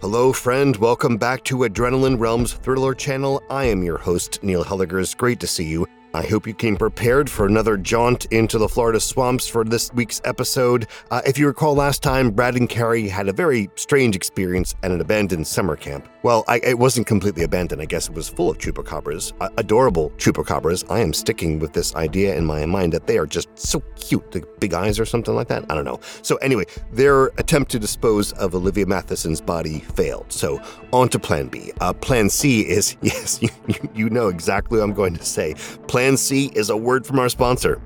Hello, friend. Welcome back to Adrenaline Realms Thriller channel. I am your host, Neil Helligers. Great to see you. I hope you came prepared for another jaunt into the Florida swamps for this week's episode. Uh, if you recall last time, Brad and Carrie had a very strange experience at an abandoned summer camp. Well, I, it wasn't completely abandoned. I guess it was full of chupacabras, uh, adorable chupacabras. I am sticking with this idea in my mind that they are just so cute. The big eyes or something like that. I don't know. So anyway, their attempt to dispose of Olivia Matheson's body failed. So on to Plan B. Uh, plan C is yes, you, you know exactly what I'm going to say. Plan C is a word from our sponsor.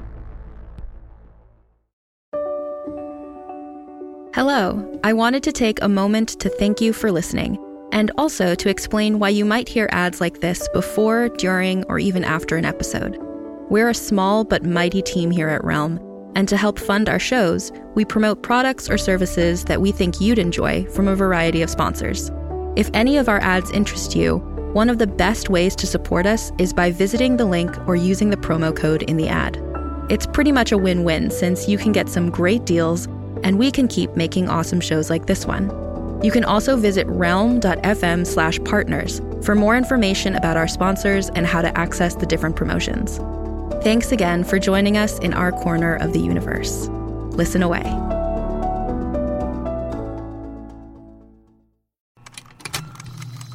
Hello. I wanted to take a moment to thank you for listening and also to explain why you might hear ads like this before, during, or even after an episode. We're a small but mighty team here at Realm, and to help fund our shows, we promote products or services that we think you'd enjoy from a variety of sponsors. If any of our ads interest you, one of the best ways to support us is by visiting the link or using the promo code in the ad. It's pretty much a win win since you can get some great deals and we can keep making awesome shows like this one. You can also visit realm.fm slash partners for more information about our sponsors and how to access the different promotions. Thanks again for joining us in our corner of the universe. Listen away.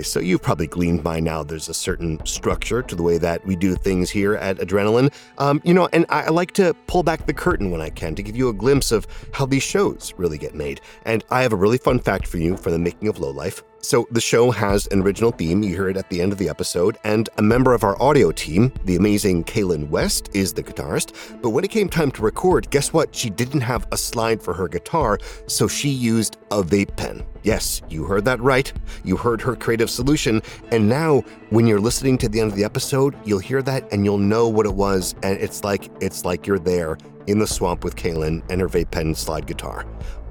Okay, so you've probably gleaned by now there's a certain structure to the way that we do things here at Adrenaline. Um, you know, and I, I like to pull back the curtain when I can to give you a glimpse of how these shows really get made. And I have a really fun fact for you for the making of Low Life. So, the show has an original theme, you hear it at the end of the episode, and a member of our audio team, the amazing Kaylin West, is the guitarist. But when it came time to record, guess what? She didn't have a slide for her guitar, so she used a vape pen. Yes, you heard that right. You heard her creative solution. And now, when you're listening to the end of the episode, you'll hear that and you'll know what it was. And it's like it's like you're there in the swamp with Kaylin and her vape pen slide guitar.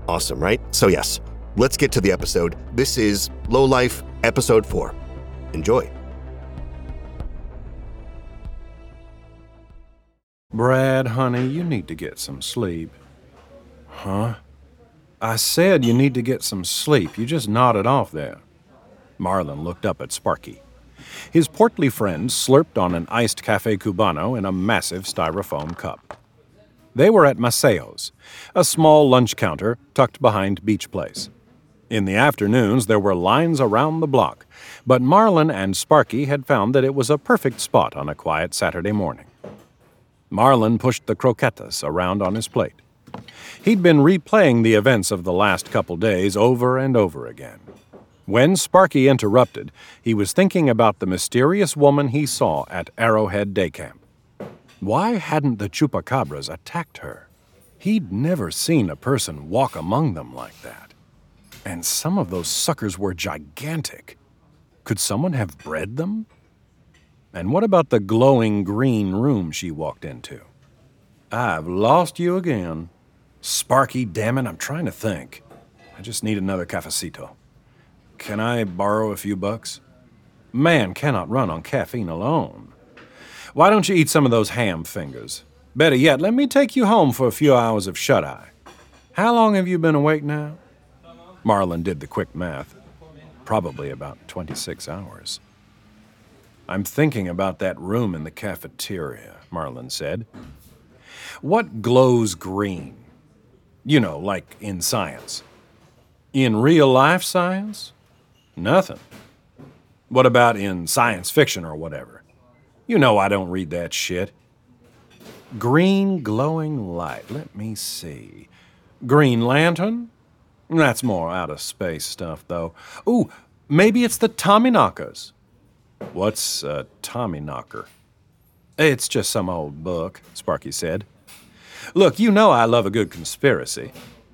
Awesome, right? So yes, let's get to the episode. This is Low Life, Episode 4. Enjoy. Brad, honey, you need to get some sleep. Huh? I said you need to get some sleep. You just nodded off there. Marlin looked up at Sparky. His portly friend slurped on an iced cafe cubano in a massive styrofoam cup. They were at Maceo's, a small lunch counter tucked behind Beach Place. In the afternoons, there were lines around the block, but Marlin and Sparky had found that it was a perfect spot on a quiet Saturday morning. Marlin pushed the croquetas around on his plate. He'd been replaying the events of the last couple days over and over again. When Sparky interrupted, he was thinking about the mysterious woman he saw at Arrowhead Day Camp. Why hadn't the chupacabras attacked her? He'd never seen a person walk among them like that. And some of those suckers were gigantic. Could someone have bred them? And what about the glowing green room she walked into? I've lost you again. Sparky, damn it, I'm trying to think. I just need another cafecito. Can I borrow a few bucks? Man cannot run on caffeine alone. Why don't you eat some of those ham fingers? Better yet, let me take you home for a few hours of shut eye. How long have you been awake now? Marlin did the quick math. Probably about 26 hours. I'm thinking about that room in the cafeteria, Marlin said. What glows green? You know, like in science. In real life science? Nothing. What about in science fiction or whatever? You know I don't read that shit. Green glowing light. Let me see. Green Lantern? That's more out of space stuff, though. Ooh, maybe it's the Tommyknockers. What's a Tommyknocker? It's just some old book, Sparky said. Look, you know I love a good conspiracy,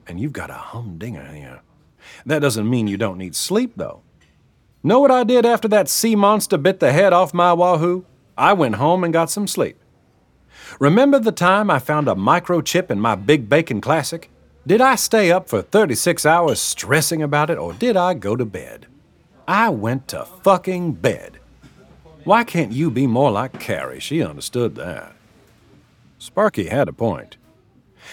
and you've got a humdinger here. That doesn't mean you don't need sleep, though. Know what I did after that sea monster bit the head off my wahoo? I went home and got some sleep. Remember the time I found a microchip in my Big Bacon Classic? Did I stay up for 36 hours stressing about it, or did I go to bed? I went to fucking bed. Why can't you be more like Carrie? She understood that. Sparky had a point.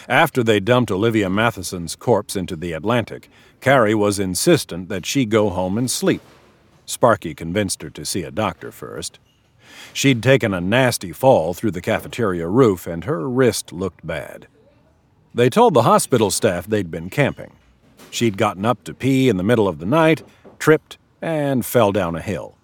After they dumped Olivia Matheson's corpse into the Atlantic, Carrie was insistent that she go home and sleep. Sparky convinced her to see a doctor first. She'd taken a nasty fall through the cafeteria roof, and her wrist looked bad. They told the hospital staff they'd been camping. She'd gotten up to pee in the middle of the night, tripped, and fell down a hill.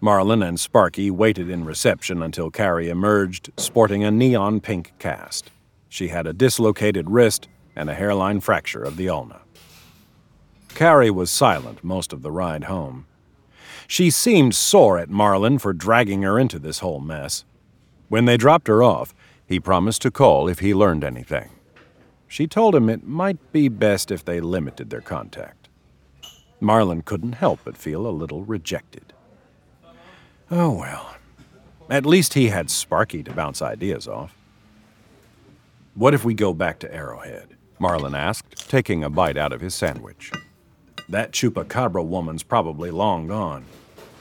Marlin and Sparky waited in reception until Carrie emerged sporting a neon pink cast. She had a dislocated wrist and a hairline fracture of the ulna. Carrie was silent most of the ride home. She seemed sore at Marlin for dragging her into this whole mess. When they dropped her off, he promised to call if he learned anything. She told him it might be best if they limited their contact. Marlin couldn't help but feel a little rejected. Oh well, at least he had Sparky to bounce ideas off. What if we go back to Arrowhead? Marlin asked, taking a bite out of his sandwich. That chupacabra woman's probably long gone.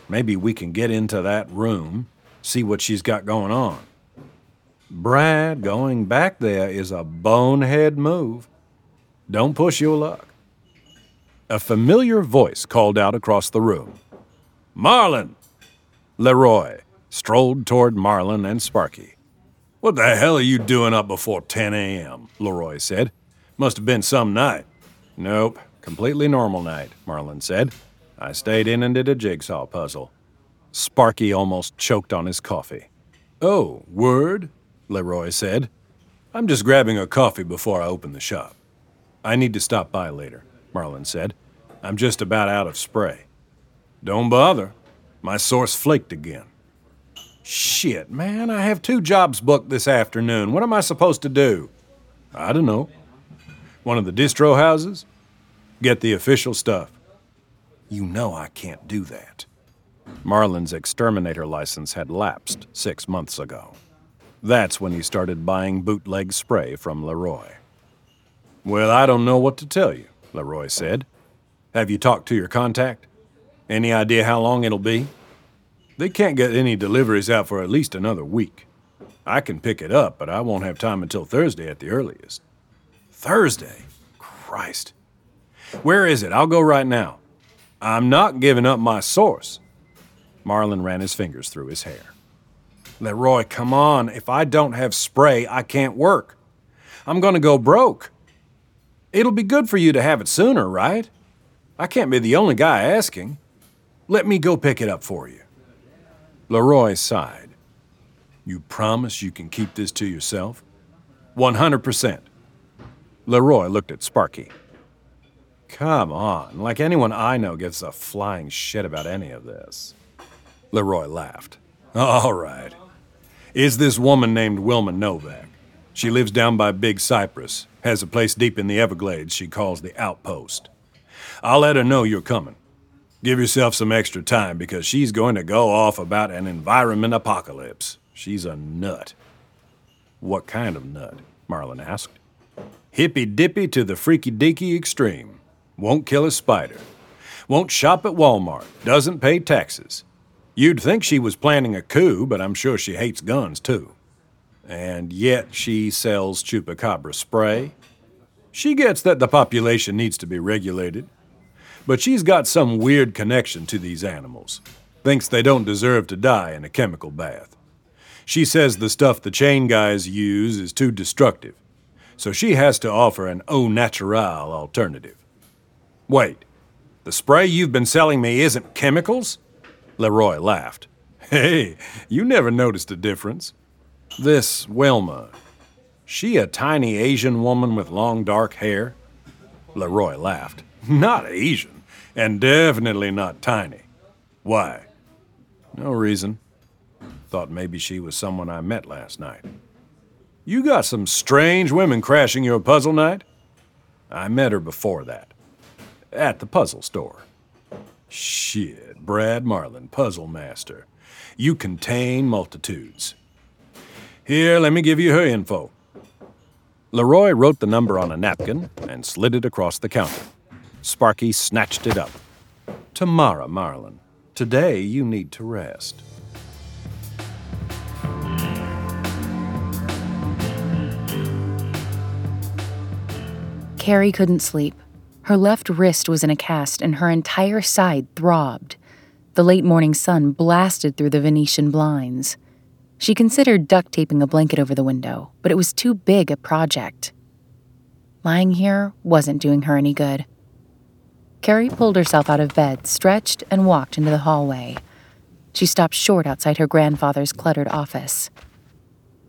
Maybe we can get into that room, see what she's got going on. Brad, going back there is a bonehead move. Don't push your luck. A familiar voice called out across the room. Marlin! Leroy strolled toward Marlin and Sparky. What the hell are you doing up before 10 a.m.? Leroy said. Must have been some night. Nope, completely normal night, Marlin said. I stayed in and did a jigsaw puzzle. Sparky almost choked on his coffee. Oh, word? Leroy said. I'm just grabbing a coffee before I open the shop. I need to stop by later, Marlin said. I'm just about out of spray. Don't bother. My source flaked again. Shit, man, I have two jobs booked this afternoon. What am I supposed to do? I don't know. One of the distro houses? Get the official stuff. You know I can't do that. Marlin's exterminator license had lapsed six months ago. That's when he started buying bootleg spray from Leroy. Well, I don't know what to tell you, Leroy said. Have you talked to your contact? Any idea how long it'll be? They can't get any deliveries out for at least another week. I can pick it up, but I won't have time until Thursday at the earliest. Thursday? Christ. Where is it? I'll go right now. I'm not giving up my source. Marlin ran his fingers through his hair. Leroy, come on. If I don't have spray, I can't work. I'm going to go broke. It'll be good for you to have it sooner, right? I can't be the only guy asking. Let me go pick it up for you. Leroy sighed. You promise you can keep this to yourself? 100%. Leroy looked at Sparky. Come on, like anyone I know gives a flying shit about any of this. Leroy laughed. All right. Is this woman named Wilma Novak? She lives down by Big Cypress, has a place deep in the Everglades she calls the Outpost. I'll let her know you're coming. Give yourself some extra time because she's going to go off about an environment apocalypse. She's a nut. What kind of nut? Marlin asked. Hippy dippy to the freaky deaky extreme. Won't kill a spider. Won't shop at Walmart. Doesn't pay taxes. You'd think she was planning a coup, but I'm sure she hates guns too. And yet she sells chupacabra spray. She gets that the population needs to be regulated. But she's got some weird connection to these animals. Thinks they don't deserve to die in a chemical bath. She says the stuff the chain guys use is too destructive, so she has to offer an au naturel alternative. Wait, the spray you've been selling me isn't chemicals? Leroy laughed. Hey, you never noticed a difference. This Wilma, she a tiny Asian woman with long dark hair? Leroy laughed. Not Asian and definitely not tiny. Why? No reason. Thought maybe she was someone I met last night. You got some strange women crashing your puzzle night? I met her before that. At the puzzle store. Shit, Brad Marlin, puzzle master. You contain multitudes. Here, let me give you her info. Leroy wrote the number on a napkin and slid it across the counter. Sparky snatched it up. Tomorrow, Marlin. Today you need to rest. Carrie couldn't sleep. Her left wrist was in a cast and her entire side throbbed. The late morning sun blasted through the Venetian blinds. She considered duct taping a blanket over the window, but it was too big a project. Lying here wasn't doing her any good. Carrie pulled herself out of bed, stretched, and walked into the hallway. She stopped short outside her grandfather's cluttered office.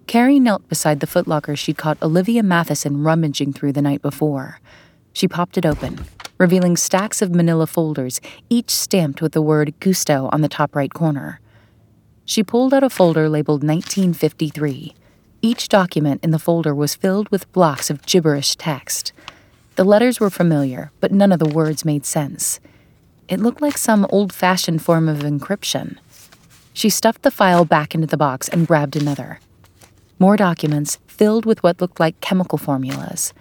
Carrie knelt beside the footlocker she'd caught Olivia Matheson rummaging through the night before. She popped it open, revealing stacks of manila folders, each stamped with the word Gusto on the top right corner. She pulled out a folder labeled 1953. Each document in the folder was filled with blocks of gibberish text. The letters were familiar, but none of the words made sense. It looked like some old fashioned form of encryption. She stuffed the file back into the box and grabbed another. More documents filled with what looked like chemical formulas.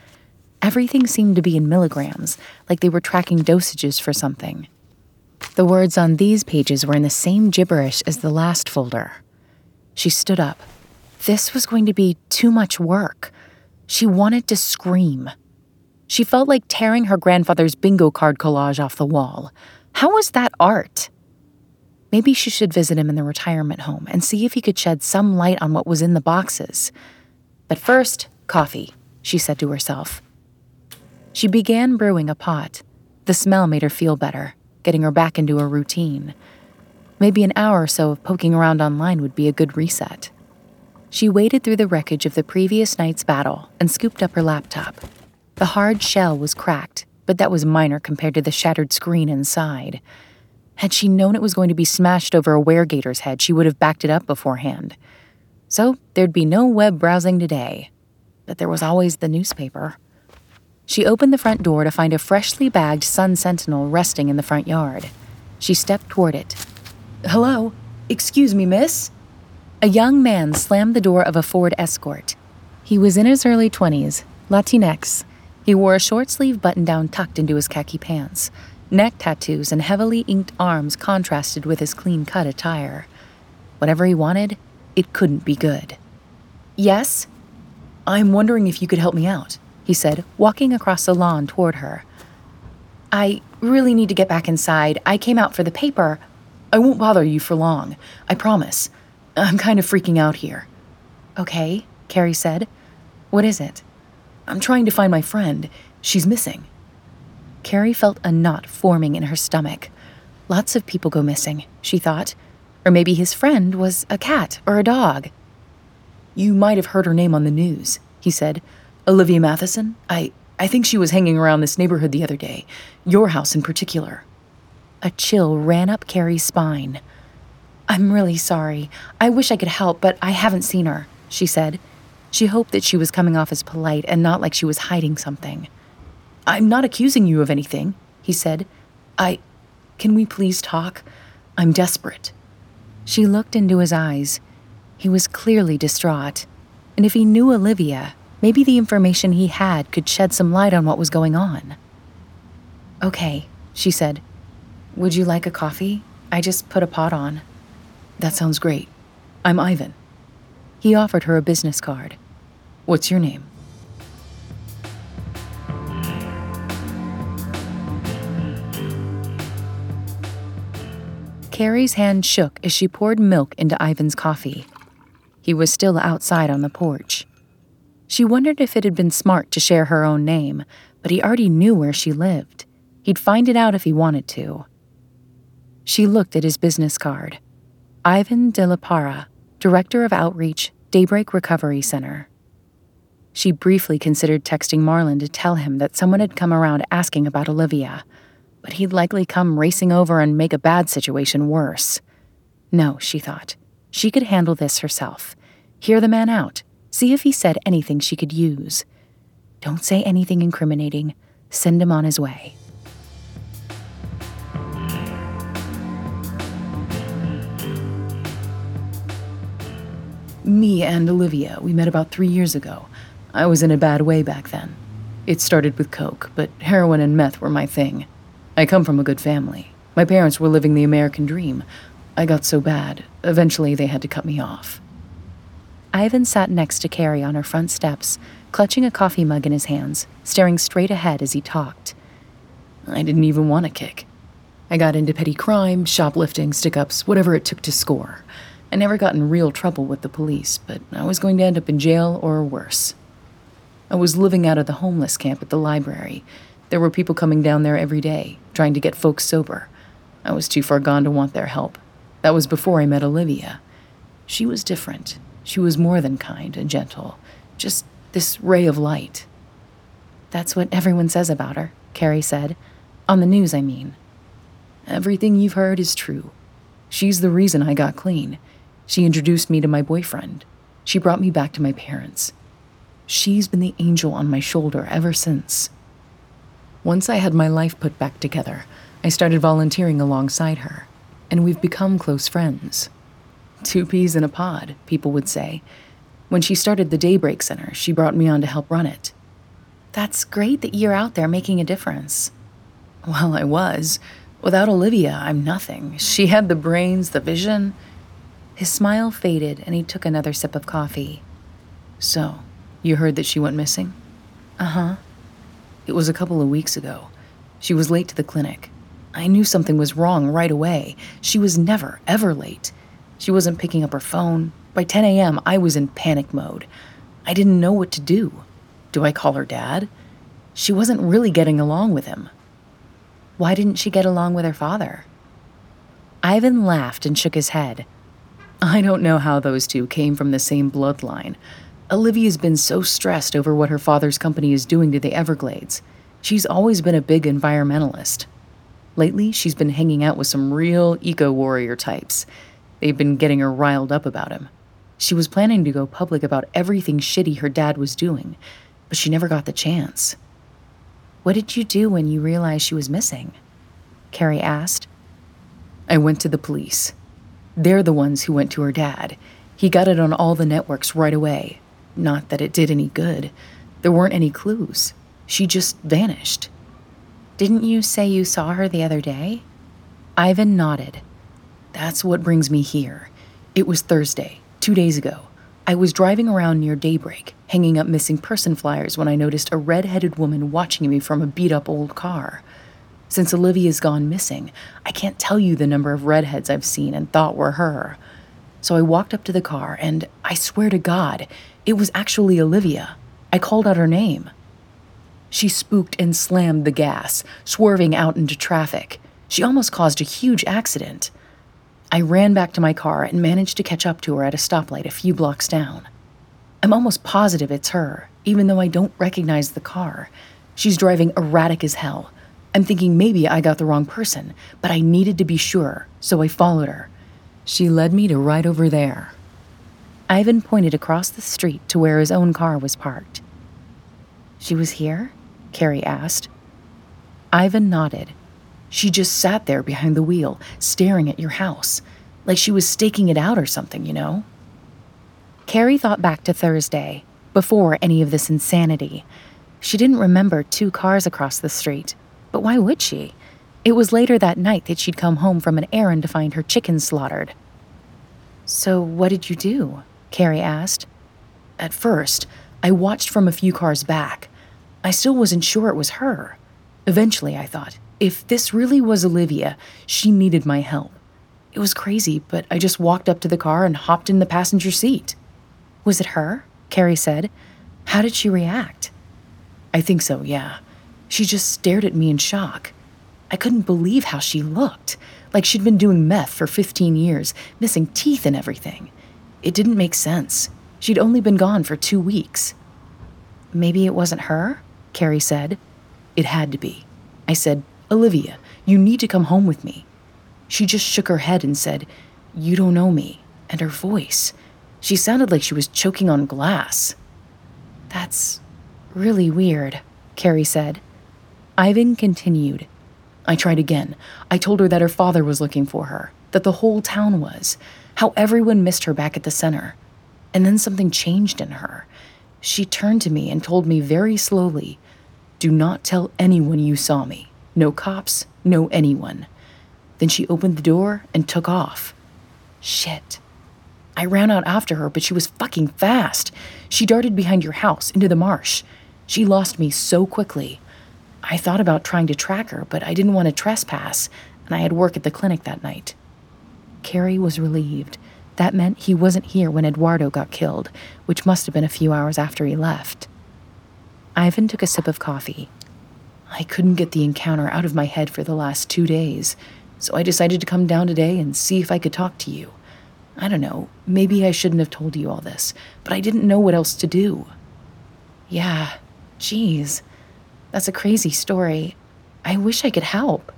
Everything seemed to be in milligrams, like they were tracking dosages for something. The words on these pages were in the same gibberish as the last folder. She stood up. This was going to be too much work. She wanted to scream. She felt like tearing her grandfather's bingo card collage off the wall. How was that art? Maybe she should visit him in the retirement home and see if he could shed some light on what was in the boxes. But first, coffee, she said to herself. She began brewing a pot. The smell made her feel better, getting her back into a routine. Maybe an hour or so of poking around online would be a good reset. She waded through the wreckage of the previous night's battle and scooped up her laptop. The hard shell was cracked, but that was minor compared to the shattered screen inside. Had she known it was going to be smashed over a weregator's head, she would have backed it up beforehand. So there'd be no web browsing today. But there was always the newspaper. She opened the front door to find a freshly bagged Sun Sentinel resting in the front yard. She stepped toward it. Hello? Excuse me, miss? A young man slammed the door of a Ford Escort. He was in his early 20s, Latinx. He wore a short sleeve button down tucked into his khaki pants, Neck tattoos and heavily inked arms contrasted with his clean cut attire. Whatever he wanted, it couldn't be good. Yes? I'm wondering if you could help me out, he said, walking across the lawn toward her. I really need to get back inside. I came out for the paper. I won't bother you for long, I promise. I'm kind of freaking out here. Okay, Carrie said. What is it? I'm trying to find my friend. She's missing. Carrie felt a knot forming in her stomach. Lots of people go missing, she thought. Or maybe his friend was a cat or a dog. You might have heard her name on the news, he said. Olivia Matheson? I, I think she was hanging around this neighborhood the other day, your house in particular. A chill ran up Carrie's spine. I'm really sorry. I wish I could help, but I haven't seen her, she said. She hoped that she was coming off as polite and not like she was hiding something. I'm not accusing you of anything, he said. I. Can we please talk? I'm desperate. She looked into his eyes. He was clearly distraught. And if he knew Olivia, maybe the information he had could shed some light on what was going on. Okay, she said. Would you like a coffee? I just put a pot on. That sounds great. I'm Ivan. He offered her a business card. What's your name? Carrie's hand shook as she poured milk into Ivan's coffee. He was still outside on the porch. She wondered if it had been smart to share her own name, but he already knew where she lived. He'd find it out if he wanted to. She looked at his business card Ivan de la Parra, Director of Outreach, Daybreak Recovery Center. She briefly considered texting Marlin to tell him that someone had come around asking about Olivia but he'd likely come racing over and make a bad situation worse. No, she thought. She could handle this herself. Hear the man out. See if he said anything she could use. Don't say anything incriminating. Send him on his way. Me and Olivia, we met about three years ago. I was in a bad way back then. It started with coke, but heroin and meth were my thing. I come from a good family. My parents were living the American dream. I got so bad, eventually they had to cut me off. Ivan sat next to Carrie on her front steps, clutching a coffee mug in his hands, staring straight ahead as he talked. I didn't even want a kick. I got into petty crime, shoplifting, stick ups, whatever it took to score. I never got in real trouble with the police, but I was going to end up in jail or worse. I was living out of the homeless camp at the library. There were people coming down there every day, trying to get folks sober. I was too far gone to want their help. That was before I met Olivia. She was different. She was more than kind and gentle, just this ray of light. That's what everyone says about her, Carrie said. On the news, I mean. Everything you've heard is true. She's the reason I got clean. She introduced me to my boyfriend. She brought me back to my parents. She's been the angel on my shoulder ever since. Once I had my life put back together, I started volunteering alongside her, and we've become close friends. Two peas in a pod, people would say. When she started the Daybreak Center, she brought me on to help run it. That's great that you're out there making a difference. Well, I was. Without Olivia, I'm nothing. She had the brains, the vision. His smile faded and he took another sip of coffee. So, you heard that she went missing? Uh huh. It was a couple of weeks ago. She was late to the clinic. I knew something was wrong right away. She was never, ever late. She wasn't picking up her phone. By 10 a.m., I was in panic mode. I didn't know what to do. Do I call her dad? She wasn't really getting along with him. Why didn't she get along with her father? Ivan laughed and shook his head. I don't know how those two came from the same bloodline. Olivia's been so stressed over what her father's company is doing to the Everglades. She's always been a big environmentalist. Lately, she's been hanging out with some real eco warrior types. They've been getting her riled up about him. She was planning to go public about everything shitty her dad was doing, but she never got the chance. What did you do when you realized she was missing? Carrie asked. I went to the police. They're the ones who went to her dad. He got it on all the networks right away. Not that it did any good. There weren't any clues. She just vanished. Didn't you say you saw her the other day? Ivan nodded. That's what brings me here. It was Thursday, two days ago. I was driving around near daybreak, hanging up missing person flyers when I noticed a red headed woman watching me from a beat up old car. Since Olivia's gone missing, I can't tell you the number of redheads I've seen and thought were her. So I walked up to the car, and I swear to God, it was actually Olivia. I called out her name. She spooked and slammed the gas, swerving out into traffic. She almost caused a huge accident. I ran back to my car and managed to catch up to her at a stoplight a few blocks down. I'm almost positive it's her, even though I don't recognize the car. She's driving erratic as hell. I'm thinking maybe I got the wrong person, but I needed to be sure, so I followed her. She led me to right over there. Ivan pointed across the street to where his own car was parked. She was here? Carrie asked. Ivan nodded. She just sat there behind the wheel, staring at your house, like she was staking it out or something, you know? Carrie thought back to Thursday, before any of this insanity. She didn't remember two cars across the street, but why would she? It was later that night that she'd come home from an errand to find her chickens slaughtered. So, what did you do? Carrie asked. At first, I watched from a few cars back. I still wasn't sure it was her. Eventually, I thought, if this really was Olivia, she needed my help. It was crazy, but I just walked up to the car and hopped in the passenger seat. Was it her? Carrie said. How did she react? I think so, yeah. She just stared at me in shock. I couldn't believe how she looked, like she'd been doing meth for 15 years, missing teeth and everything. It didn't make sense. She'd only been gone for two weeks. Maybe it wasn't her? Carrie said. It had to be. I said, Olivia, you need to come home with me. She just shook her head and said, You don't know me. And her voice, she sounded like she was choking on glass. That's really weird, Carrie said. Ivan continued. I tried again. I told her that her father was looking for her, that the whole town was, how everyone missed her back at the center. And then something changed in her. She turned to me and told me very slowly, Do not tell anyone you saw me. No cops, no anyone. Then she opened the door and took off. Shit. I ran out after her, but she was fucking fast. She darted behind your house into the marsh. She lost me so quickly. I thought about trying to track her, but I didn't want to trespass, and I had work at the clinic that night. Carrie was relieved. That meant he wasn't here when Eduardo got killed, which must have been a few hours after he left. Ivan took a sip of coffee. I couldn't get the encounter out of my head for the last two days, so I decided to come down today and see if I could talk to you. I don't know, maybe I shouldn't have told you all this, but I didn't know what else to do. Yeah, geez, that's a crazy story. I wish I could help.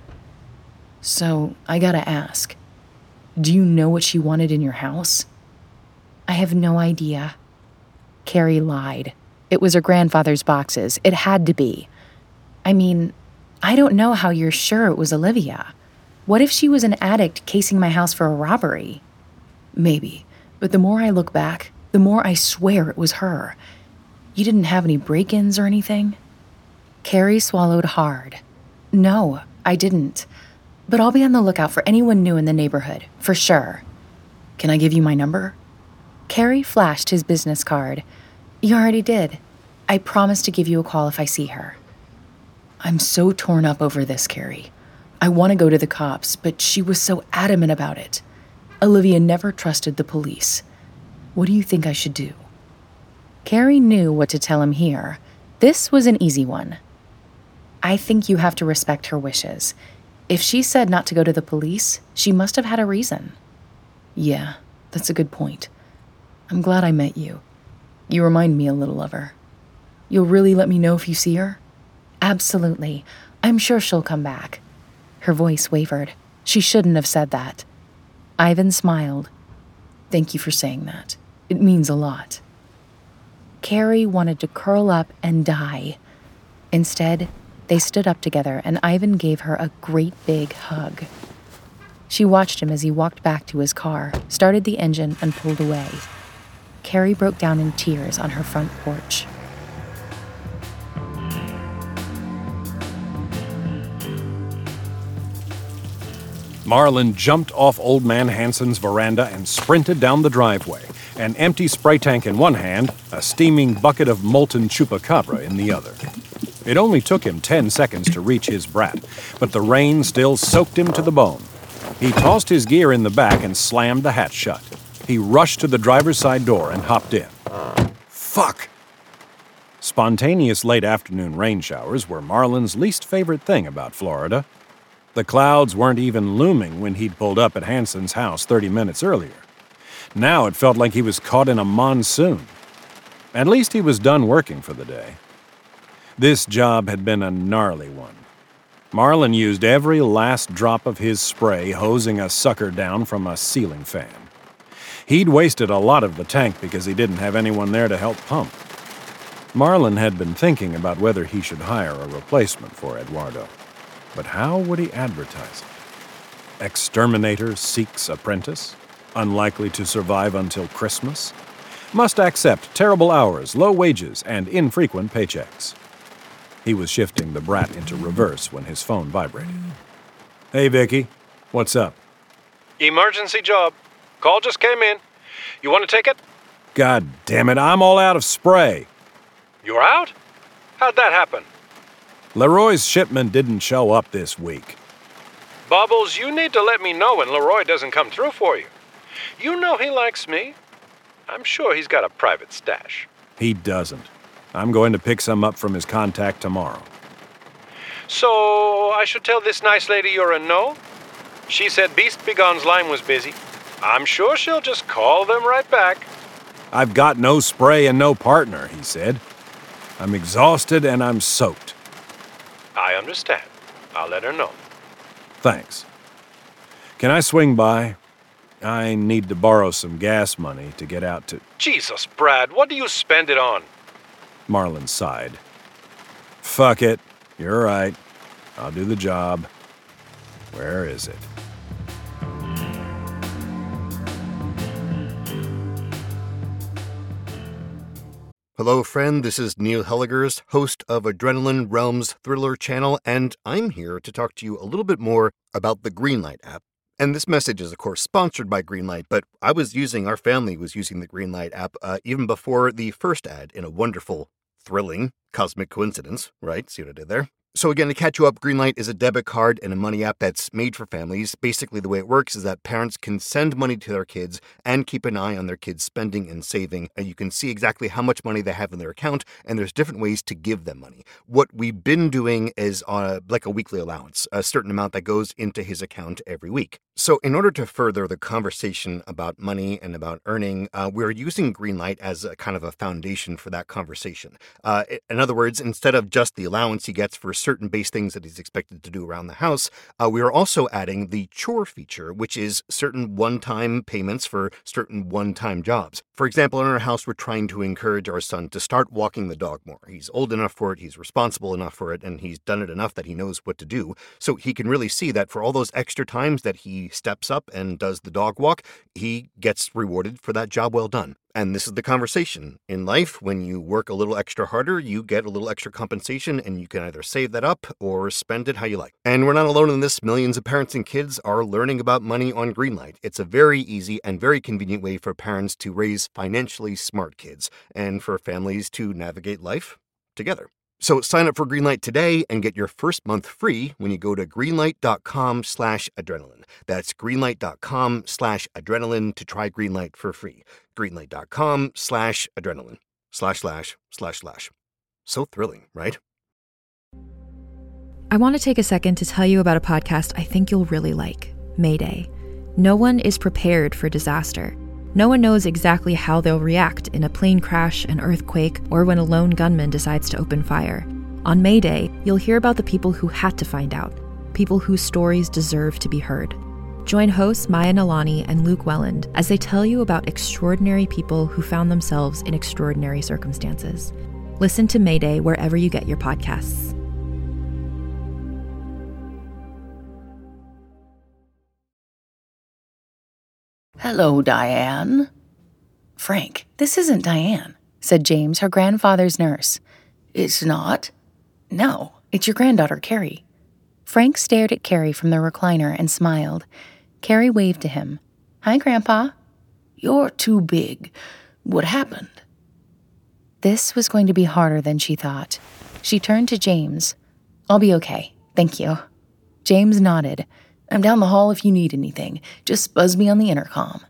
So, I gotta ask do you know what she wanted in your house? I have no idea. Carrie lied. It was her grandfather's boxes. It had to be. I mean, I don't know how you're sure it was Olivia. What if she was an addict casing my house for a robbery? Maybe, but the more I look back, the more I swear it was her. You didn't have any break ins or anything? Carrie swallowed hard. No, I didn't. But I'll be on the lookout for anyone new in the neighborhood, for sure. Can I give you my number? Carrie flashed his business card. You already did. I promise to give you a call if I see her. I'm so torn up over this, Carrie. I want to go to the cops, but she was so adamant about it. Olivia never trusted the police. What do you think I should do? Carrie knew what to tell him here. This was an easy one. I think you have to respect her wishes. If she said not to go to the police, she must have had a reason. Yeah, that's a good point. I'm glad I met you. You remind me a little of her. You'll really let me know if you see her? Absolutely. I'm sure she'll come back. Her voice wavered. She shouldn't have said that. Ivan smiled. Thank you for saying that. It means a lot. Carrie wanted to curl up and die. Instead, they stood up together, and Ivan gave her a great big hug. She watched him as he walked back to his car, started the engine, and pulled away. Carrie broke down in tears on her front porch. Marlin jumped off Old Man Hansen's veranda and sprinted down the driveway, an empty spray tank in one hand, a steaming bucket of molten chupacabra in the other. It only took him 10 seconds to reach his brat, but the rain still soaked him to the bone. He tossed his gear in the back and slammed the hatch shut. He rushed to the driver's side door and hopped in. Fuck! Spontaneous late afternoon rain showers were Marlin's least favorite thing about Florida. The clouds weren't even looming when he'd pulled up at Hansen's house 30 minutes earlier. Now it felt like he was caught in a monsoon. At least he was done working for the day. This job had been a gnarly one. Marlin used every last drop of his spray hosing a sucker down from a ceiling fan. He'd wasted a lot of the tank because he didn't have anyone there to help pump. Marlin had been thinking about whether he should hire a replacement for Eduardo. But how would he advertise it? Exterminator seeks apprentice? Unlikely to survive until Christmas? Must accept terrible hours, low wages, and infrequent paychecks. He was shifting the brat into reverse when his phone vibrated. Hey, Vicky. What's up? Emergency job. Call just came in. You want to take it? God damn it, I'm all out of spray. You're out? How'd that happen? Leroy's shipment didn't show up this week. Bubbles, you need to let me know when Leroy doesn't come through for you. You know he likes me. I'm sure he's got a private stash. He doesn't. I'm going to pick some up from his contact tomorrow. So, I should tell this nice lady you're a no? She said Beast Begone's line was busy. I'm sure she'll just call them right back. I've got no spray and no partner, he said. I'm exhausted and I'm soaked. I understand. I'll let her know. Thanks. Can I swing by? I need to borrow some gas money to get out to. Jesus, Brad, what do you spend it on? Marlin sighed. Fuck it. You're right. I'll do the job. Where is it? Hello, friend. This is Neil Helligers, host of Adrenaline Realms Thriller channel, and I'm here to talk to you a little bit more about the Greenlight app. And this message is, of course, sponsored by Greenlight, but I was using, our family was using the Greenlight app uh, even before the first ad in a wonderful, thrilling cosmic coincidence, right? See what I did there? So, again, to catch you up, Greenlight is a debit card and a money app that's made for families. Basically, the way it works is that parents can send money to their kids and keep an eye on their kids' spending and saving. And you can see exactly how much money they have in their account, and there's different ways to give them money. What we've been doing is on a, like a weekly allowance, a certain amount that goes into his account every week. So, in order to further the conversation about money and about earning, uh, we're using Greenlight as a kind of a foundation for that conversation. Uh, in other words, instead of just the allowance he gets for certain base things that he's expected to do around the house, uh, we are also adding the chore feature, which is certain one time payments for certain one time jobs. For example, in our house, we're trying to encourage our son to start walking the dog more. He's old enough for it, he's responsible enough for it, and he's done it enough that he knows what to do. So he can really see that for all those extra times that he steps up and does the dog walk, he gets rewarded for that job well done. And this is the conversation. In life, when you work a little extra harder, you get a little extra compensation, and you can either save that up or spend it how you like. And we're not alone in this. Millions of parents and kids are learning about money on Greenlight. It's a very easy and very convenient way for parents to raise financially smart kids and for families to navigate life together. So sign up for Greenlight today and get your first month free when you go to greenlight.com slash adrenaline. That's greenlight.com slash adrenaline to try Greenlight for free. Greenlight.com slash adrenaline slash slash slash slash. So thrilling, right? I want to take a second to tell you about a podcast I think you'll really like Mayday. No one is prepared for disaster. No one knows exactly how they'll react in a plane crash, an earthquake, or when a lone gunman decides to open fire. On Mayday, you'll hear about the people who had to find out, people whose stories deserve to be heard. Join hosts Maya Nalani and Luke Welland as they tell you about extraordinary people who found themselves in extraordinary circumstances. Listen to Mayday wherever you get your podcasts. Hello, Diane. Frank, this isn't Diane, said James, her grandfather's nurse. It's not? No, it's your granddaughter, Carrie. Frank stared at Carrie from the recliner and smiled. Carrie waved to him. Hi, Grandpa. You're too big. What happened? This was going to be harder than she thought. She turned to James. I'll be okay. Thank you. James nodded. I'm down the hall if you need anything. Just buzz me on the intercom.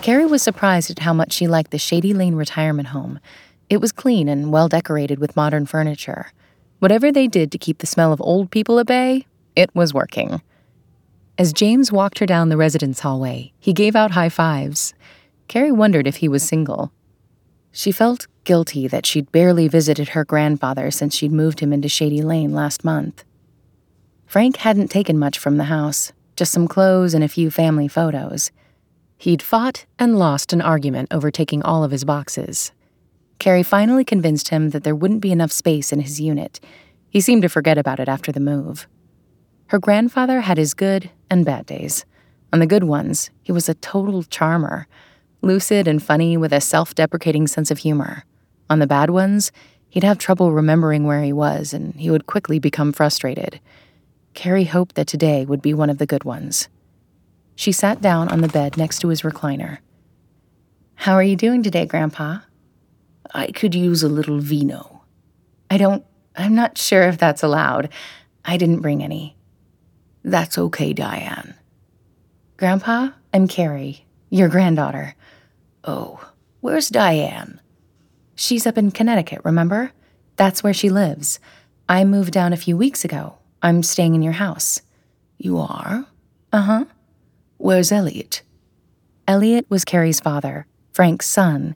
Carrie was surprised at how much she liked the Shady Lane retirement home. It was clean and well decorated with modern furniture. Whatever they did to keep the smell of old people at bay, it was working. As James walked her down the residence hallway, he gave out high fives. Carrie wondered if he was single. She felt guilty that she'd barely visited her grandfather since she'd moved him into Shady Lane last month. Frank hadn't taken much from the house, just some clothes and a few family photos. He'd fought and lost an argument over taking all of his boxes. Carrie finally convinced him that there wouldn't be enough space in his unit. He seemed to forget about it after the move. Her grandfather had his good and bad days. On the good ones, he was a total charmer, lucid and funny with a self deprecating sense of humor. On the bad ones, he'd have trouble remembering where he was and he would quickly become frustrated. Carrie hoped that today would be one of the good ones. She sat down on the bed next to his recliner. How are you doing today, Grandpa? I could use a little vino. I don't. I'm not sure if that's allowed. I didn't bring any. That's okay, Diane. Grandpa, I'm Carrie, your granddaughter. Oh, where's Diane? She's up in Connecticut, remember? That's where she lives. I moved down a few weeks ago. I'm staying in your house. You are? Uh huh. Where's Elliot? Elliot was Carrie's father, Frank's son.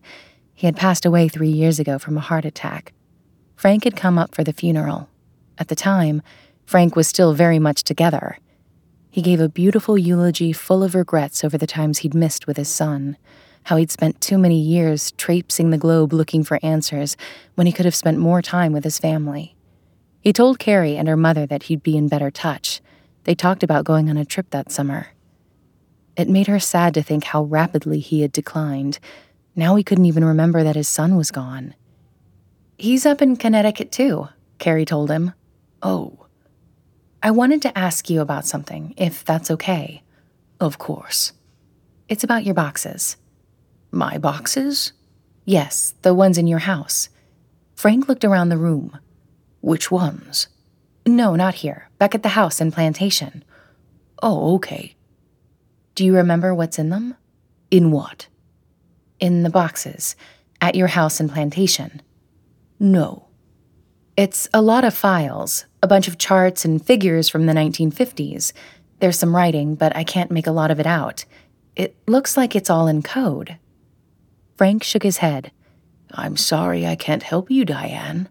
He had passed away three years ago from a heart attack. Frank had come up for the funeral. At the time, Frank was still very much together. He gave a beautiful eulogy full of regrets over the times he'd missed with his son, how he'd spent too many years traipsing the globe looking for answers when he could have spent more time with his family. He told Carrie and her mother that he'd be in better touch. They talked about going on a trip that summer. It made her sad to think how rapidly he had declined. Now he couldn't even remember that his son was gone. He's up in Connecticut too, Carrie told him. Oh. I wanted to ask you about something, if that's okay. Of course. It's about your boxes. My boxes? Yes, the ones in your house. Frank looked around the room. Which ones? No, not here. Back at the house in Plantation. Oh, okay. Do you remember what's in them? In what? In the boxes. At your house in Plantation. No. It's a lot of files, a bunch of charts and figures from the 1950s. There's some writing, but I can't make a lot of it out. It looks like it's all in code. Frank shook his head. I'm sorry I can't help you, Diane.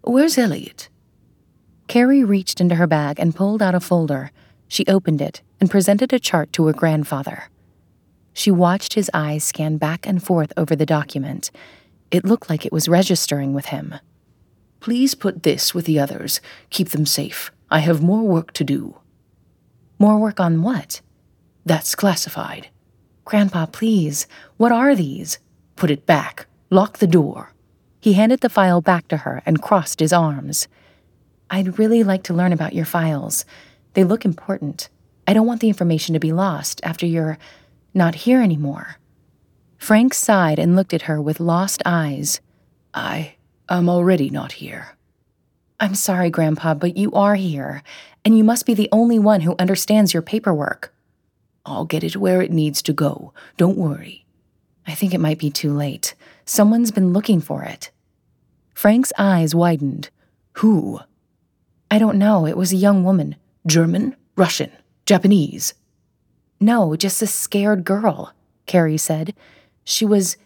Where's Elliot? Carrie reached into her bag and pulled out a folder. She opened it and presented a chart to her grandfather. She watched his eyes scan back and forth over the document. It looked like it was registering with him. Please put this with the others. Keep them safe. I have more work to do. More work on what? That's classified. Grandpa, please. What are these? Put it back. Lock the door. He handed the file back to her and crossed his arms. I'd really like to learn about your files. They look important. I don't want the information to be lost after you're not here anymore. Frank sighed and looked at her with lost eyes. I am already not here. I'm sorry, Grandpa, but you are here, and you must be the only one who understands your paperwork. I'll get it where it needs to go. Don't worry. I think it might be too late. Someone's been looking for it. Frank's eyes widened. Who? I don't know. It was a young woman. German? Russian? Japanese? No, just a scared girl, Carrie said. She was.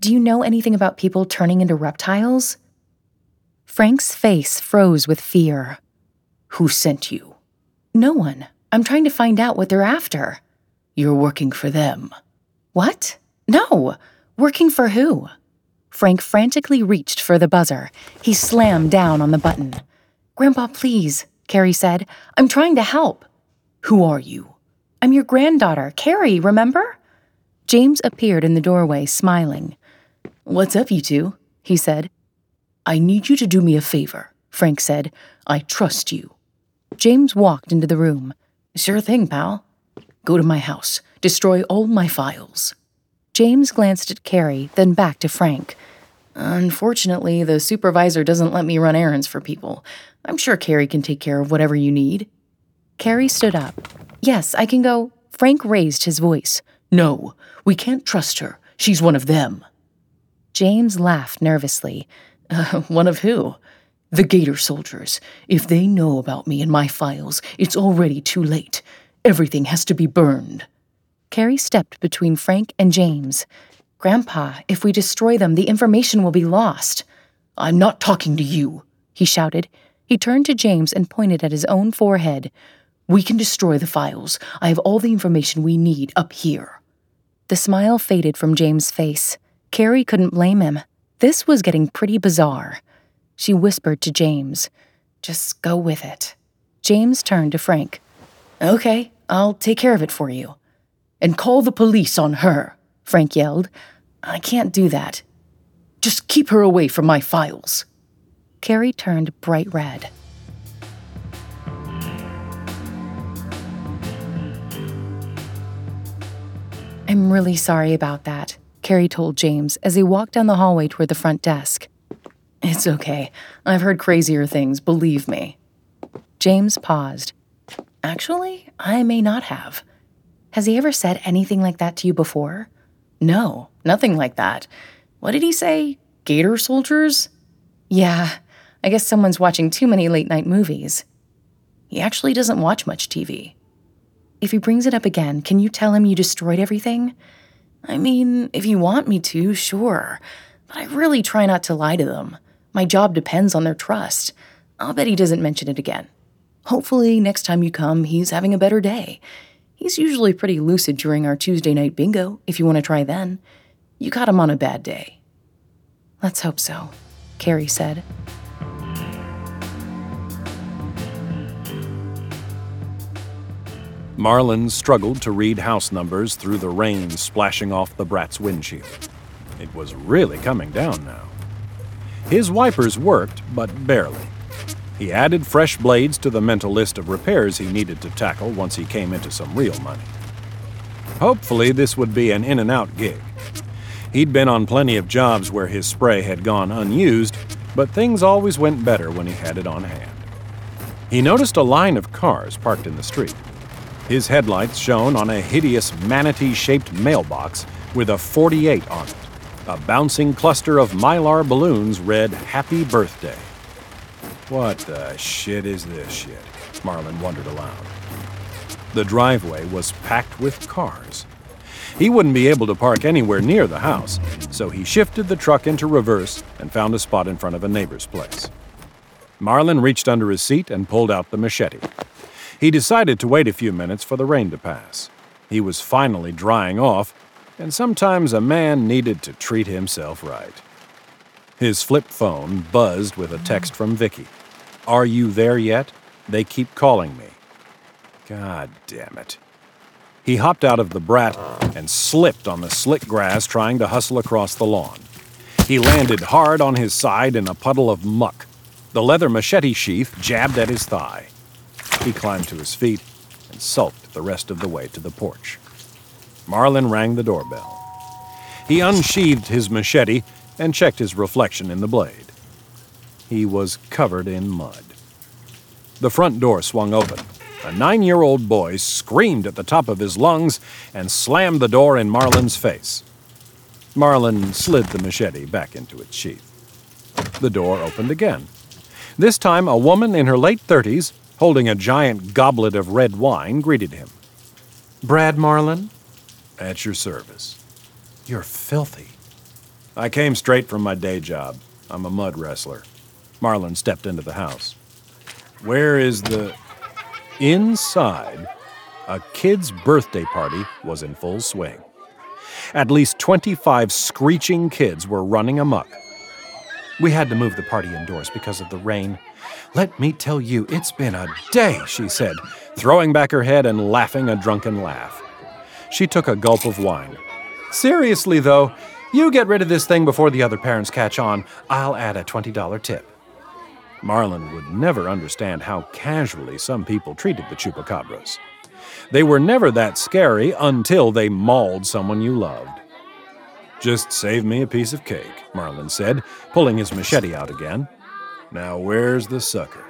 Do you know anything about people turning into reptiles? Frank's face froze with fear. Who sent you? No one. I'm trying to find out what they're after. You're working for them. What? No. Working for who? Frank frantically reached for the buzzer. He slammed down on the button. Grandpa, please, Carrie said. I'm trying to help. Who are you? I'm your granddaughter, Carrie, remember? James appeared in the doorway, smiling. What's up, you two? he said. I need you to do me a favor, Frank said. I trust you. James walked into the room. Sure thing, pal. Go to my house. Destroy all my files. James glanced at Carrie, then back to Frank. Unfortunately, the supervisor doesn't let me run errands for people. I'm sure Carrie can take care of whatever you need. Carrie stood up. Yes, I can go. Frank raised his voice. No, we can't trust her. She's one of them. James laughed nervously. Uh, one of who? The Gator soldiers. If they know about me and my files, it's already too late. Everything has to be burned. Carrie stepped between Frank and James. Grandpa, if we destroy them, the information will be lost. I'm not talking to you, he shouted. He turned to James and pointed at his own forehead. We can destroy the files. I have all the information we need up here. The smile faded from James' face. Carrie couldn't blame him. This was getting pretty bizarre. She whispered to James, Just go with it. James turned to Frank. Okay, I'll take care of it for you. And call the police on her, Frank yelled. I can't do that. Just keep her away from my files. Carrie turned bright red. I'm really sorry about that, Carrie told James as they walked down the hallway toward the front desk. It's okay. I've heard crazier things, believe me. James paused. Actually, I may not have. Has he ever said anything like that to you before? No, nothing like that. What did he say? Gator soldiers? Yeah, I guess someone's watching too many late night movies. He actually doesn't watch much TV. If he brings it up again, can you tell him you destroyed everything? I mean, if you want me to, sure. But I really try not to lie to them. My job depends on their trust. I'll bet he doesn't mention it again. Hopefully, next time you come, he's having a better day. He's usually pretty lucid during our Tuesday night bingo, if you want to try then. You caught him on a bad day. Let's hope so, Carrie said. Marlin struggled to read house numbers through the rain splashing off the brat's windshield. It was really coming down now. His wipers worked, but barely. He added fresh blades to the mental list of repairs he needed to tackle once he came into some real money. Hopefully, this would be an in and out gig. He'd been on plenty of jobs where his spray had gone unused, but things always went better when he had it on hand. He noticed a line of cars parked in the street. His headlights shone on a hideous manatee shaped mailbox with a 48 on it. A bouncing cluster of mylar balloons read Happy Birthday. What the shit is this shit? Marlin wondered aloud. The driveway was packed with cars. He wouldn't be able to park anywhere near the house, so he shifted the truck into reverse and found a spot in front of a neighbor's place. Marlin reached under his seat and pulled out the machete. He decided to wait a few minutes for the rain to pass. He was finally drying off, and sometimes a man needed to treat himself right. His flip phone buzzed with a text from Vicky. Are you there yet? They keep calling me. God damn it. He hopped out of the brat and slipped on the slick grass trying to hustle across the lawn. He landed hard on his side in a puddle of muck. The leather machete sheath jabbed at his thigh. He climbed to his feet and sulked the rest of the way to the porch. Marlin rang the doorbell. He unsheathed his machete and checked his reflection in the blade. He was covered in mud. The front door swung open, a nine year old boy screamed at the top of his lungs and slammed the door in Marlin's face. Marlin slid the machete back into its sheath. The door opened again. This time, a woman in her late 30s, holding a giant goblet of red wine, greeted him. Brad Marlin? At your service. You're filthy. I came straight from my day job. I'm a mud wrestler. Marlin stepped into the house. Where is the. Inside, a kid's birthday party was in full swing. At least 25 screeching kids were running amuck. We had to move the party indoors because of the rain. Let me tell you, it's been a day, she said, throwing back her head and laughing a drunken laugh. She took a gulp of wine. Seriously, though, you get rid of this thing before the other parents catch on. I'll add a $20 tip. Marlin would never understand how casually some people treated the chupacabras. They were never that scary until they mauled someone you loved. Just save me a piece of cake, Marlin said, pulling his machete out again. Now where's the sucker?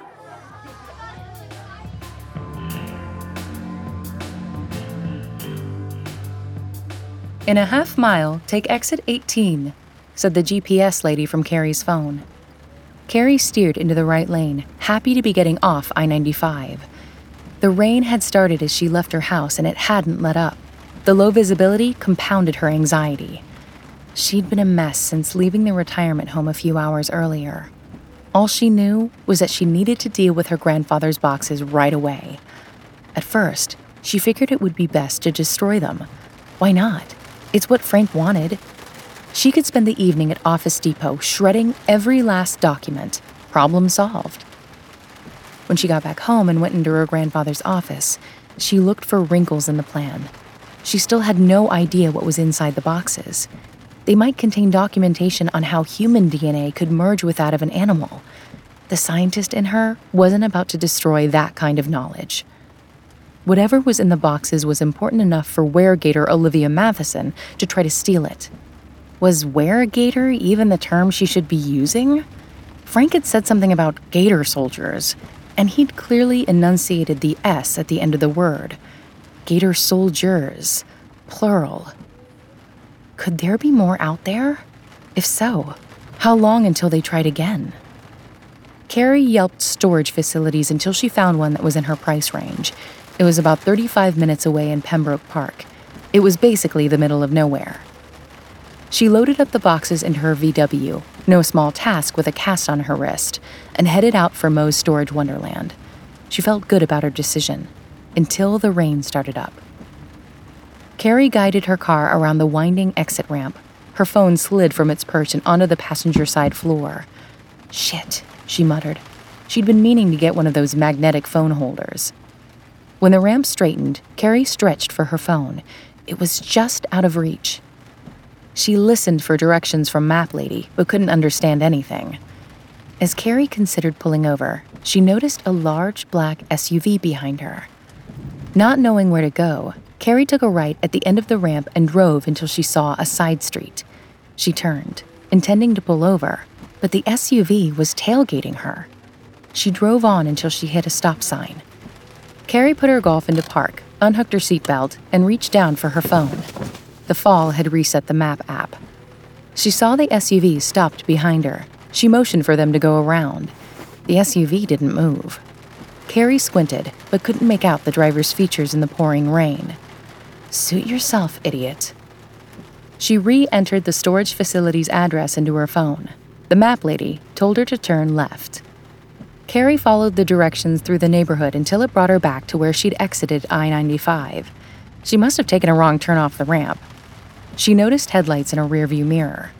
In a half mile, take exit 18, said the GPS lady from Carrie's phone. Carrie steered into the right lane, happy to be getting off I 95. The rain had started as she left her house and it hadn't let up. The low visibility compounded her anxiety. She'd been a mess since leaving the retirement home a few hours earlier. All she knew was that she needed to deal with her grandfather's boxes right away. At first, she figured it would be best to destroy them. Why not? It's what Frank wanted. She could spend the evening at Office Depot shredding every last document. Problem solved. When she got back home and went into her grandfather's office, she looked for wrinkles in the plan. She still had no idea what was inside the boxes. They might contain documentation on how human DNA could merge with that of an animal. The scientist in her wasn't about to destroy that kind of knowledge. Whatever was in the boxes was important enough for weregator Olivia Matheson to try to steal it. Was weregator even the term she should be using? Frank had said something about gator soldiers, and he'd clearly enunciated the S at the end of the word. Gator soldiers, plural. Could there be more out there? If so, how long until they tried again? Carrie yelped storage facilities until she found one that was in her price range. It was about 35 minutes away in Pembroke Park. It was basically the middle of nowhere. She loaded up the boxes into her VW, no small task with a cast on her wrist, and headed out for Moe's Storage Wonderland. She felt good about her decision until the rain started up. Carrie guided her car around the winding exit ramp. Her phone slid from its perch and onto the passenger side floor. Shit, she muttered. She'd been meaning to get one of those magnetic phone holders. When the ramp straightened, Carrie stretched for her phone. It was just out of reach. She listened for directions from Map Lady, but couldn't understand anything. As Carrie considered pulling over, she noticed a large black SUV behind her. Not knowing where to go, Carrie took a right at the end of the ramp and drove until she saw a side street. She turned, intending to pull over, but the SUV was tailgating her. She drove on until she hit a stop sign. Carrie put her golf into park, unhooked her seatbelt, and reached down for her phone. The fall had reset the map app. She saw the SUV stopped behind her. She motioned for them to go around. The SUV didn't move. Carrie squinted, but couldn't make out the driver's features in the pouring rain. Suit yourself, idiot. She re entered the storage facility's address into her phone. The map lady told her to turn left. Carrie followed the directions through the neighborhood until it brought her back to where she'd exited I 95. She must have taken a wrong turn off the ramp. She noticed headlights in a rearview mirror.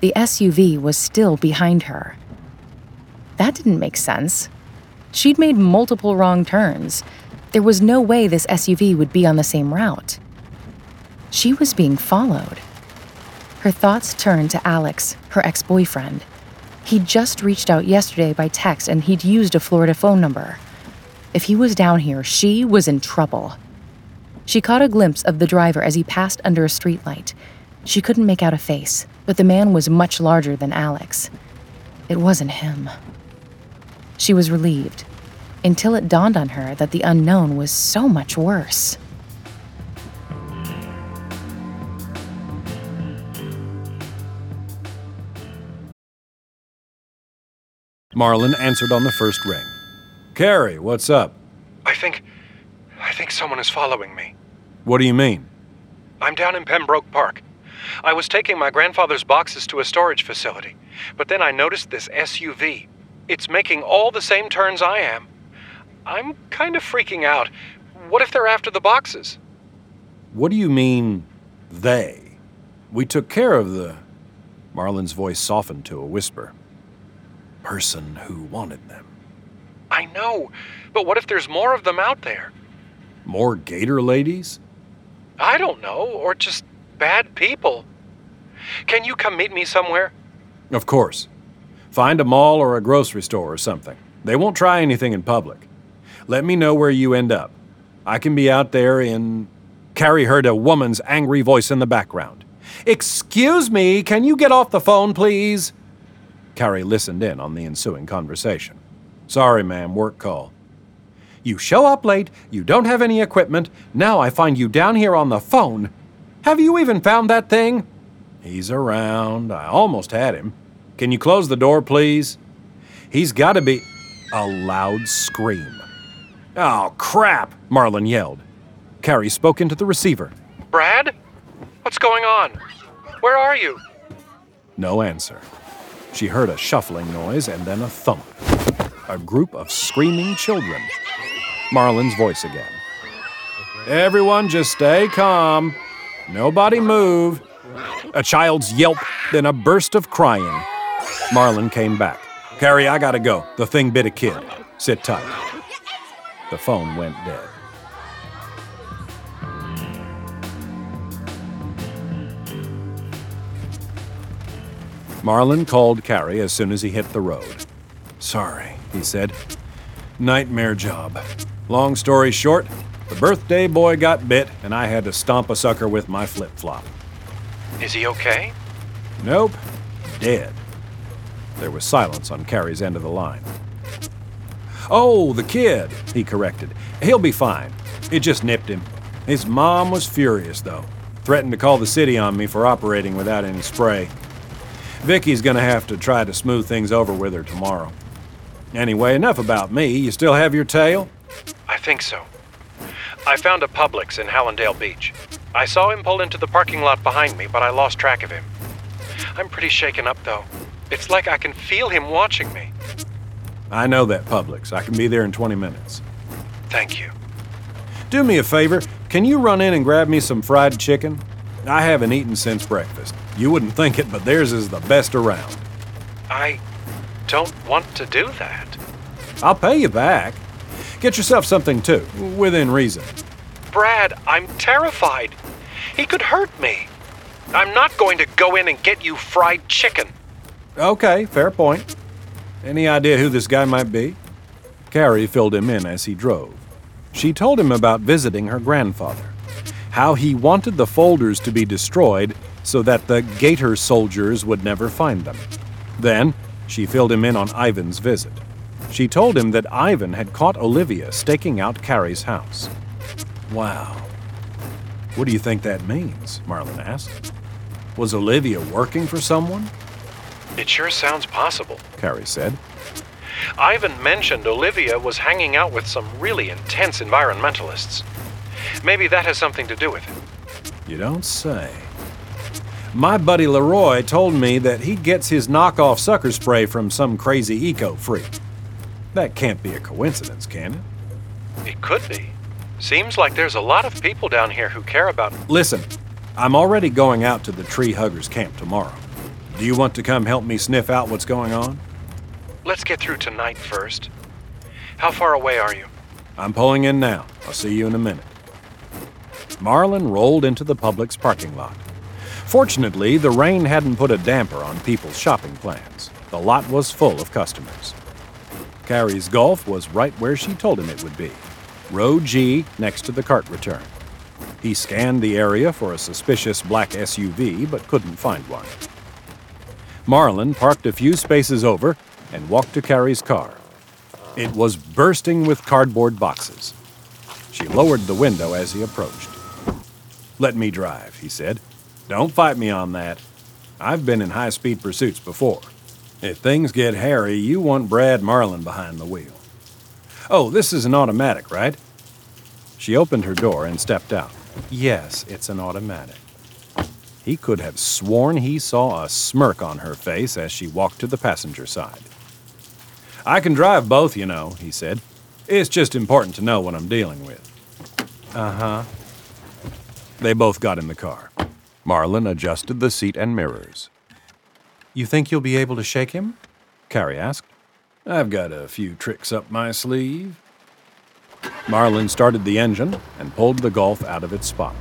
The SUV was still behind her. That didn't make sense. She'd made multiple wrong turns. There was no way this SUV would be on the same route. She was being followed. Her thoughts turned to Alex, her ex boyfriend. He'd just reached out yesterday by text and he'd used a Florida phone number. If he was down here, she was in trouble. She caught a glimpse of the driver as he passed under a streetlight. She couldn't make out a face, but the man was much larger than Alex. It wasn't him. She was relieved, until it dawned on her that the unknown was so much worse. Marlin answered on the first ring. Carrie, what's up? I think. I think someone is following me. What do you mean? I'm down in Pembroke Park. I was taking my grandfather's boxes to a storage facility, but then I noticed this SUV. It's making all the same turns I am. I'm kind of freaking out. What if they're after the boxes? What do you mean, they? We took care of the. Marlin's voice softened to a whisper. Person who wanted them. I know, but what if there's more of them out there? More gator ladies? I don't know, or just bad people. Can you come meet me somewhere? Of course. Find a mall or a grocery store or something. They won't try anything in public. Let me know where you end up. I can be out there in. Carrie heard a woman's angry voice in the background. Excuse me, can you get off the phone, please? Carrie listened in on the ensuing conversation. Sorry, ma'am, work call. You show up late, you don't have any equipment, now I find you down here on the phone. Have you even found that thing? He's around. I almost had him. Can you close the door, please? He's got to be. A loud scream. Oh, crap, Marlin yelled. Carrie spoke into the receiver. Brad? What's going on? Where are you? No answer. She heard a shuffling noise and then a thump. A group of screaming children. Marlin's voice again. Everyone just stay calm. Nobody move. A child's yelp, then a burst of crying. Marlin came back. Carrie, I gotta go. The thing bit a kid. Sit tight. The phone went dead. Marlin called Carrie as soon as he hit the road. Sorry, he said. Nightmare job. Long story short, the birthday boy got bit, and I had to stomp a sucker with my flip flop. Is he okay? Nope, dead. There was silence on Carrie's end of the line. Oh, the kid, he corrected. He'll be fine. It just nipped him. His mom was furious, though. Threatened to call the city on me for operating without any spray. Vicky's gonna have to try to smooth things over with her tomorrow. Anyway, enough about me. You still have your tail? I think so. I found a Publix in Hallandale Beach. I saw him pull into the parking lot behind me, but I lost track of him. I'm pretty shaken up, though. It's like I can feel him watching me. I know that Publix. I can be there in 20 minutes. Thank you. Do me a favor. Can you run in and grab me some fried chicken? I haven't eaten since breakfast. You wouldn't think it, but theirs is the best around. I don't want to do that. I'll pay you back. Get yourself something too, within reason. Brad, I'm terrified. He could hurt me. I'm not going to go in and get you fried chicken. Okay, fair point. Any idea who this guy might be? Carrie filled him in as he drove. She told him about visiting her grandfather, how he wanted the folders to be destroyed so that the Gator soldiers would never find them. Then, she filled him in on Ivan's visit. She told him that Ivan had caught Olivia staking out Carrie's house. Wow. What do you think that means? Marlin asked. Was Olivia working for someone? It sure sounds possible, Carrie said. Ivan mentioned Olivia was hanging out with some really intense environmentalists. Maybe that has something to do with it. You don't say. My buddy Leroy told me that he gets his knockoff sucker spray from some crazy eco freak. That can't be a coincidence, can it? It could be. Seems like there's a lot of people down here who care about. Listen, I'm already going out to the tree huggers camp tomorrow. Do you want to come help me sniff out what's going on? Let's get through tonight first. How far away are you? I'm pulling in now. I'll see you in a minute. Marlin rolled into the Publix parking lot. Fortunately, the rain hadn't put a damper on people's shopping plans. The lot was full of customers. Carrie's Golf was right where she told him it would be row G next to the cart return. He scanned the area for a suspicious black SUV but couldn't find one. Marlin parked a few spaces over and walked to Carrie's car. It was bursting with cardboard boxes. She lowered the window as he approached. Let me drive, he said. Don't fight me on that. I've been in high speed pursuits before. If things get hairy, you want Brad Marlin behind the wheel. Oh, this is an automatic, right? She opened her door and stepped out. Yes, it's an automatic. He could have sworn he saw a smirk on her face as she walked to the passenger side. I can drive both, you know, he said. It's just important to know what I'm dealing with. Uh huh. They both got in the car. Marlin adjusted the seat and mirrors. You think you'll be able to shake him? Carrie asked. I've got a few tricks up my sleeve. Marlin started the engine and pulled the Golf out of its spot.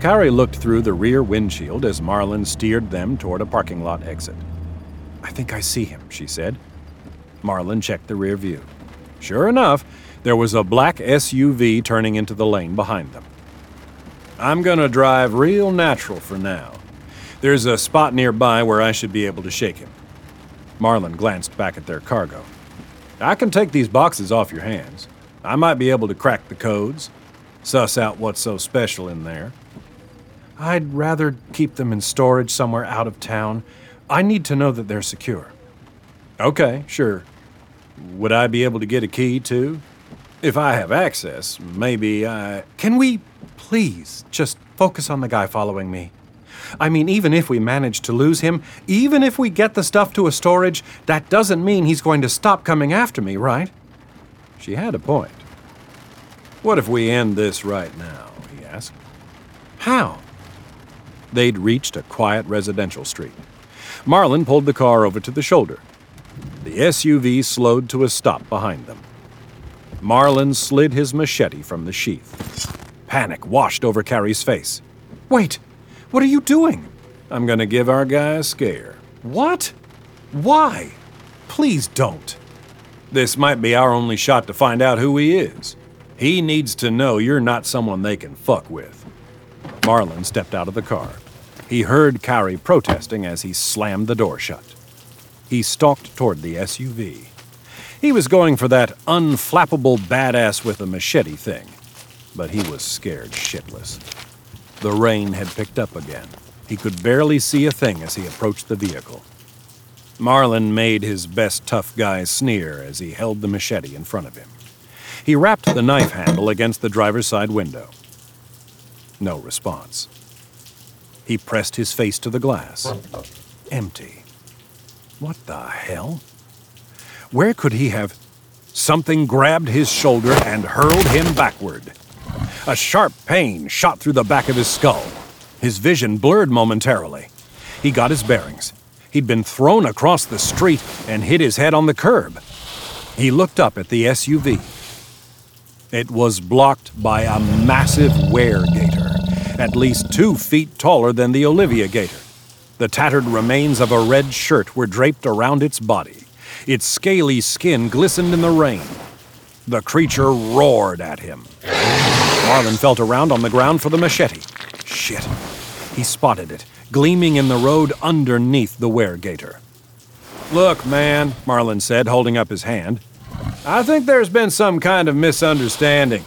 Carrie looked through the rear windshield as Marlin steered them toward a parking lot exit. I think I see him, she said. Marlin checked the rear view. Sure enough, there was a black SUV turning into the lane behind them. I'm gonna drive real natural for now. There's a spot nearby where I should be able to shake him. Marlin glanced back at their cargo. I can take these boxes off your hands. I might be able to crack the codes, suss out what's so special in there. I'd rather keep them in storage somewhere out of town. I need to know that they're secure. Okay, sure. Would I be able to get a key too? If I have access, maybe I. Can we please just focus on the guy following me? I mean, even if we manage to lose him, even if we get the stuff to a storage, that doesn't mean he's going to stop coming after me, right? She had a point. What if we end this right now? he asked. How? They'd reached a quiet residential street. Marlin pulled the car over to the shoulder. The SUV slowed to a stop behind them. Marlin slid his machete from the sheath. Panic washed over Carrie's face. Wait, what are you doing? I'm gonna give our guy a scare. What? Why? Please don't. This might be our only shot to find out who he is. He needs to know you're not someone they can fuck with. Marlin stepped out of the car. He heard Carrie protesting as he slammed the door shut. He stalked toward the SUV. He was going for that unflappable badass with a machete thing, but he was scared shitless. The rain had picked up again. He could barely see a thing as he approached the vehicle. Marlin made his best tough guy sneer as he held the machete in front of him. He rapped the knife handle against the driver's side window. No response. He pressed his face to the glass. Empty. What the hell? Where could he have? Something grabbed his shoulder and hurled him backward. A sharp pain shot through the back of his skull. His vision blurred momentarily. He got his bearings. He'd been thrown across the street and hit his head on the curb. He looked up at the SUV. It was blocked by a massive weregator, at least two feet taller than the Olivia gator. The tattered remains of a red shirt were draped around its body. Its scaly skin glistened in the rain. The creature roared at him. Marlin felt around on the ground for the machete. Shit. He spotted it, gleaming in the road underneath the weregator. Look, man, Marlin said, holding up his hand. I think there's been some kind of misunderstanding.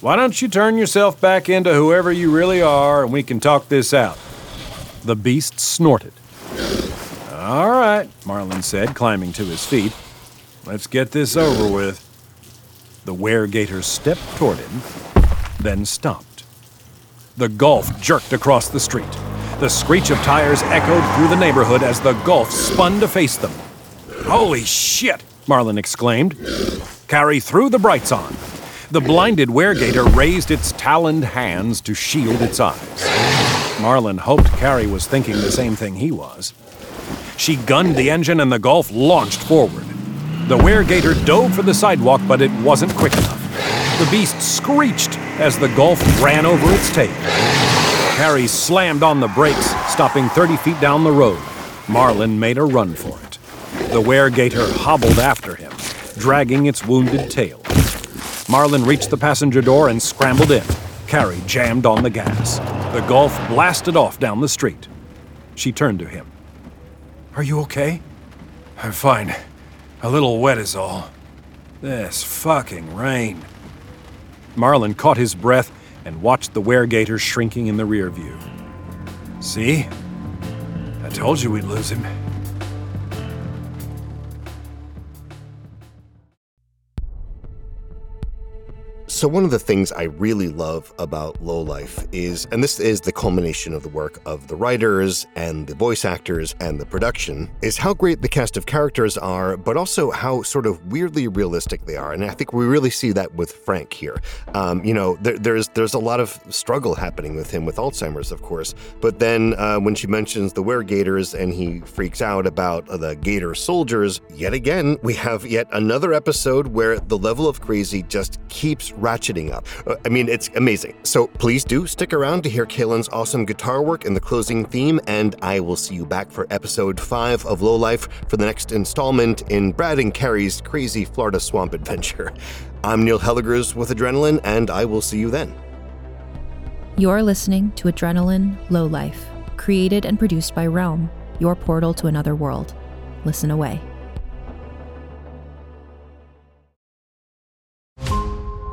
Why don't you turn yourself back into whoever you really are and we can talk this out? The beast snorted. All right, Marlin said, climbing to his feet. Let's get this over with. The weregator stepped toward him, then stopped. The Golf jerked across the street. The screech of tires echoed through the neighborhood as the Golf spun to face them. Holy shit! Marlin exclaimed. Carrie threw the brights on. The blinded weregator raised its taloned hands to shield its eyes. Marlin hoped Carrie was thinking the same thing he was. She gunned the engine and the Golf launched forward. The weregator dove for the sidewalk, but it wasn't quick enough. The beast screeched as the Golf ran over its tail. Carrie slammed on the brakes, stopping 30 feet down the road. Marlin made a run for it. The weregator hobbled after him, dragging its wounded tail. Marlin reached the passenger door and scrambled in. Carrie jammed on the gas. The Golf blasted off down the street. She turned to him. Are you okay? I'm fine. A little wet is all. This fucking rain. Marlin caught his breath and watched the weregator shrinking in the rear view. See? I told you we'd lose him. So one of the things I really love about Low Life is, and this is the culmination of the work of the writers and the voice actors and the production, is how great the cast of characters are, but also how sort of weirdly realistic they are. And I think we really see that with Frank here. Um, you know, there, there's there's a lot of struggle happening with him with Alzheimer's, of course. But then uh, when she mentions the weregators and he freaks out about the Gator soldiers, yet again we have yet another episode where the level of crazy just keeps ratcheting up. Uh, I mean, it's amazing. So please do stick around to hear Kaylin's awesome guitar work in the closing theme, and I will see you back for episode 5 of Low Life for the next installment in Brad and Carrie's crazy Florida swamp adventure. I'm Neil Hellegers with Adrenaline, and I will see you then. You're listening to Adrenaline Low Life, created and produced by Realm, your portal to another world. Listen away.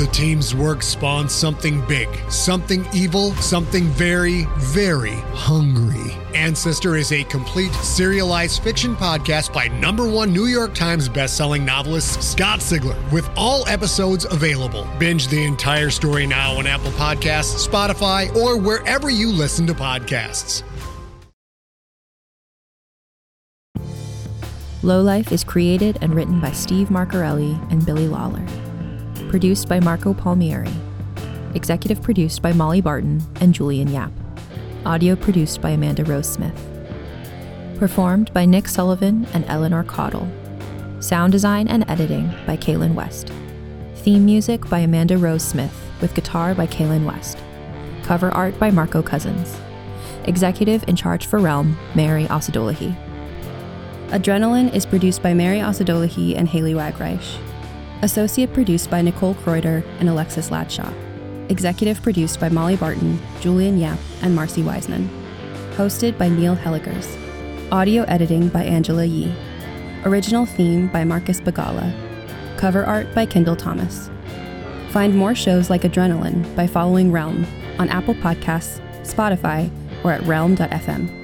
The team's work spawned something big, something evil, something very, very hungry. Ancestor is a complete serialized fiction podcast by number one New York Times bestselling novelist Scott Sigler, with all episodes available. Binge the entire story now on Apple Podcasts, Spotify, or wherever you listen to podcasts. Low Life is created and written by Steve Marcarelli and Billy Lawler. Produced by Marco Palmieri. Executive produced by Molly Barton and Julian Yap. Audio produced by Amanda Rose Smith. Performed by Nick Sullivan and Eleanor Caudle. Sound design and editing by Kaylin West. Theme music by Amanda Rose Smith, with guitar by Kaylin West. Cover art by Marco Cousins. Executive in charge for Realm, Mary Osadolahi. Adrenaline is produced by Mary Osadolahi and Haley Wagreich. Associate produced by Nicole Kreuter and Alexis Ladshaw. Executive produced by Molly Barton, Julian Yap, and Marcy Wiseman. Hosted by Neil Hellegers. Audio editing by Angela Yee. Original theme by Marcus Bagala. Cover art by Kendall Thomas. Find more shows like Adrenaline by following Realm on Apple Podcasts, Spotify, or at realm.fm.